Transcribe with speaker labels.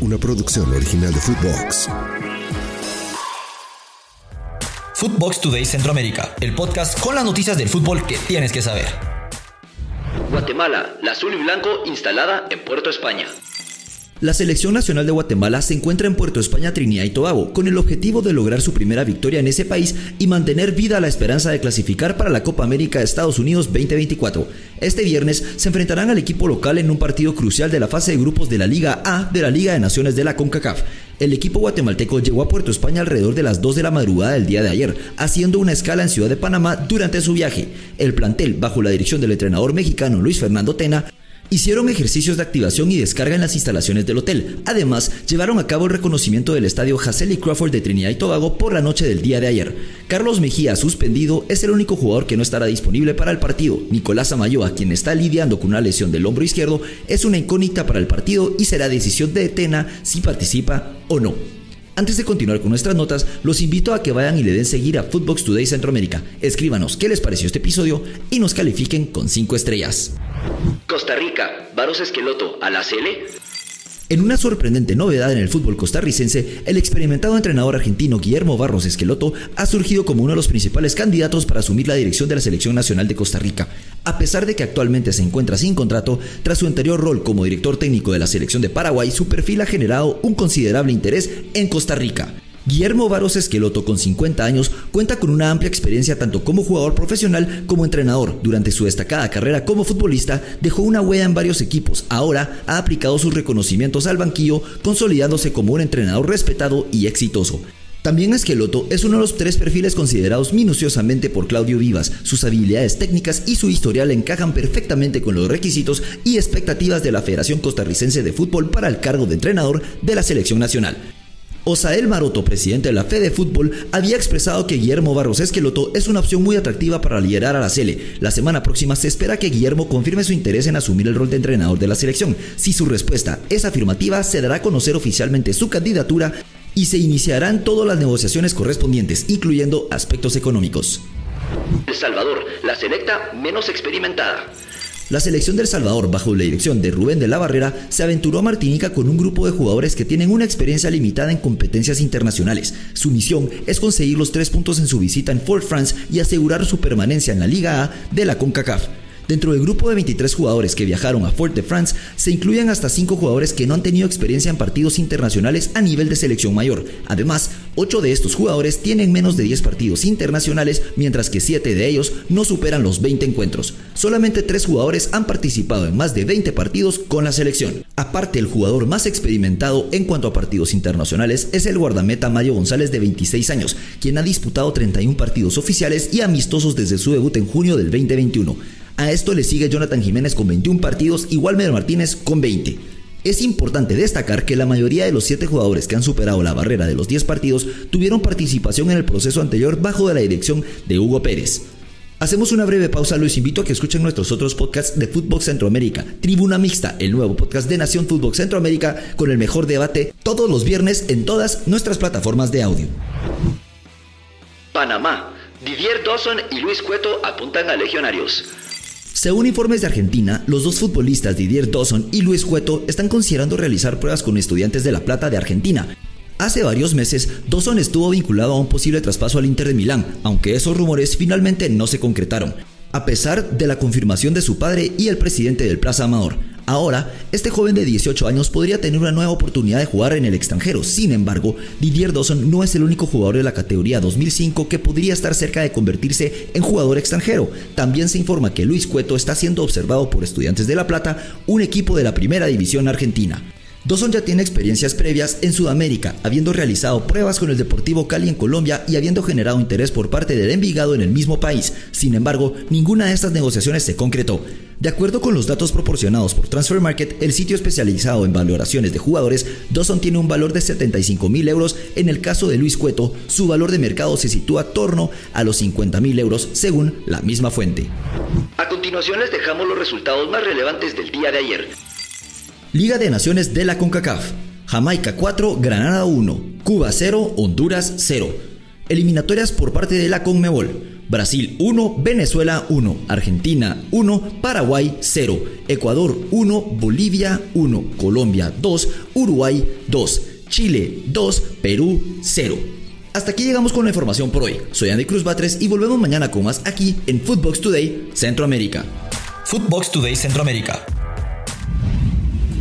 Speaker 1: una producción original de Footbox.
Speaker 2: Footbox Today Centroamérica, el podcast con las noticias del fútbol que tienes que saber.
Speaker 3: Guatemala, la azul y blanco instalada en Puerto España.
Speaker 2: La selección nacional de Guatemala se encuentra en Puerto España, Trinidad y Tobago, con el objetivo de lograr su primera victoria en ese país y mantener vida la esperanza de clasificar para la Copa América de Estados Unidos 2024. Este viernes se enfrentarán al equipo local en un partido crucial de la fase de grupos de la Liga A de la Liga de Naciones de la CONCACAF. El equipo guatemalteco llegó a Puerto España alrededor de las 2 de la madrugada del día de ayer, haciendo una escala en Ciudad de Panamá durante su viaje. El plantel, bajo la dirección del entrenador mexicano Luis Fernando Tena, Hicieron ejercicios de activación y descarga en las instalaciones del hotel. Además, llevaron a cabo el reconocimiento del estadio Hassel Crawford de Trinidad y Tobago por la noche del día de ayer. Carlos Mejía, suspendido, es el único jugador que no estará disponible para el partido. Nicolás Amayoa, quien está lidiando con una lesión del hombro izquierdo, es una incógnita para el partido y será decisión de Tena si participa o no. Antes de continuar con nuestras notas, los invito a que vayan y le den seguir a Footbox Today Centroamérica. Escríbanos qué les pareció este episodio y nos califiquen con 5 estrellas.
Speaker 3: Costa Rica, Varos Esqueloto a la Cele.
Speaker 2: En una sorprendente novedad en el fútbol costarricense, el experimentado entrenador argentino Guillermo Barros Esqueloto ha surgido como uno de los principales candidatos para asumir la dirección de la Selección Nacional de Costa Rica. A pesar de que actualmente se encuentra sin contrato, tras su anterior rol como director técnico de la Selección de Paraguay, su perfil ha generado un considerable interés en Costa Rica. Guillermo Varos Esqueloto, con 50 años, cuenta con una amplia experiencia tanto como jugador profesional como entrenador. Durante su destacada carrera como futbolista, dejó una huella en varios equipos. Ahora ha aplicado sus reconocimientos al banquillo, consolidándose como un entrenador respetado y exitoso. También Esqueloto es uno de los tres perfiles considerados minuciosamente por Claudio Vivas. Sus habilidades técnicas y su historial encajan perfectamente con los requisitos y expectativas de la Federación Costarricense de Fútbol para el cargo de entrenador de la selección nacional. Osael Maroto, presidente de la Fede Fútbol, había expresado que Guillermo Barros Esqueloto es una opción muy atractiva para liderar a la Sele. La semana próxima se espera que Guillermo confirme su interés en asumir el rol de entrenador de la selección. Si su respuesta es afirmativa, se dará a conocer oficialmente su candidatura y se iniciarán todas las negociaciones correspondientes, incluyendo aspectos económicos.
Speaker 3: El Salvador, la selecta menos experimentada.
Speaker 2: La selección del Salvador, bajo la dirección de Rubén de la Barrera, se aventuró a Martinica con un grupo de jugadores que tienen una experiencia limitada en competencias internacionales. Su misión es conseguir los tres puntos en su visita en Fort France y asegurar su permanencia en la Liga A de la CONCACAF. Dentro del grupo de 23 jugadores que viajaron a Fort de France, se incluyen hasta 5 jugadores que no han tenido experiencia en partidos internacionales a nivel de selección mayor. Además, 8 de estos jugadores tienen menos de 10 partidos internacionales, mientras que 7 de ellos no superan los 20 encuentros. Solamente 3 jugadores han participado en más de 20 partidos con la selección. Aparte, el jugador más experimentado en cuanto a partidos internacionales es el guardameta Mario González de 26 años, quien ha disputado 31 partidos oficiales y amistosos desde su debut en junio del 2021. A esto le sigue Jonathan Jiménez con 21 partidos y Walmer Martínez con 20. Es importante destacar que la mayoría de los 7 jugadores que han superado la barrera de los 10 partidos tuvieron participación en el proceso anterior bajo la dirección de Hugo Pérez. Hacemos una breve pausa, los invito a que escuchen nuestros otros podcasts de Fútbol Centroamérica, Tribuna Mixta, el nuevo podcast de Nación Fútbol Centroamérica con el mejor debate todos los viernes en todas nuestras plataformas de audio.
Speaker 3: Panamá, Didier Dawson y Luis Cueto apuntan a legionarios.
Speaker 2: Según informes de Argentina, los dos futbolistas Didier Dawson y Luis Cueto están considerando realizar pruebas con estudiantes de La Plata de Argentina. Hace varios meses, Dawson estuvo vinculado a un posible traspaso al Inter de Milán, aunque esos rumores finalmente no se concretaron, a pesar de la confirmación de su padre y el presidente del Plaza Amador. Ahora, este joven de 18 años podría tener una nueva oportunidad de jugar en el extranjero. Sin embargo, Didier Dawson no es el único jugador de la categoría 2005 que podría estar cerca de convertirse en jugador extranjero. También se informa que Luis Cueto está siendo observado por Estudiantes de La Plata, un equipo de la primera división argentina. Dawson ya tiene experiencias previas en Sudamérica, habiendo realizado pruebas con el Deportivo Cali en Colombia y habiendo generado interés por parte del Envigado en el mismo país. Sin embargo, ninguna de estas negociaciones se concretó. De acuerdo con los datos proporcionados por Transfer Market, el sitio especializado en valoraciones de jugadores, Dawson tiene un valor de 75 mil euros. En el caso de Luis Cueto, su valor de mercado se sitúa torno a los 50 mil euros, según la misma fuente.
Speaker 3: A continuación les dejamos los resultados más relevantes del día de ayer.
Speaker 2: Liga de Naciones de la CONCACAF. Jamaica 4, Granada 1, Cuba 0, Honduras 0. Eliminatorias por parte de la CONMEBOL. Brasil 1, Venezuela 1, Argentina 1, Paraguay 0, Ecuador 1, Bolivia 1, Colombia 2, Uruguay 2, Chile 2, Perú 0. Hasta aquí llegamos con la información por hoy. Soy Andy Cruz Batres y volvemos mañana con más aquí en Footbox Today Centroamérica.
Speaker 4: Footbox Today Centroamérica.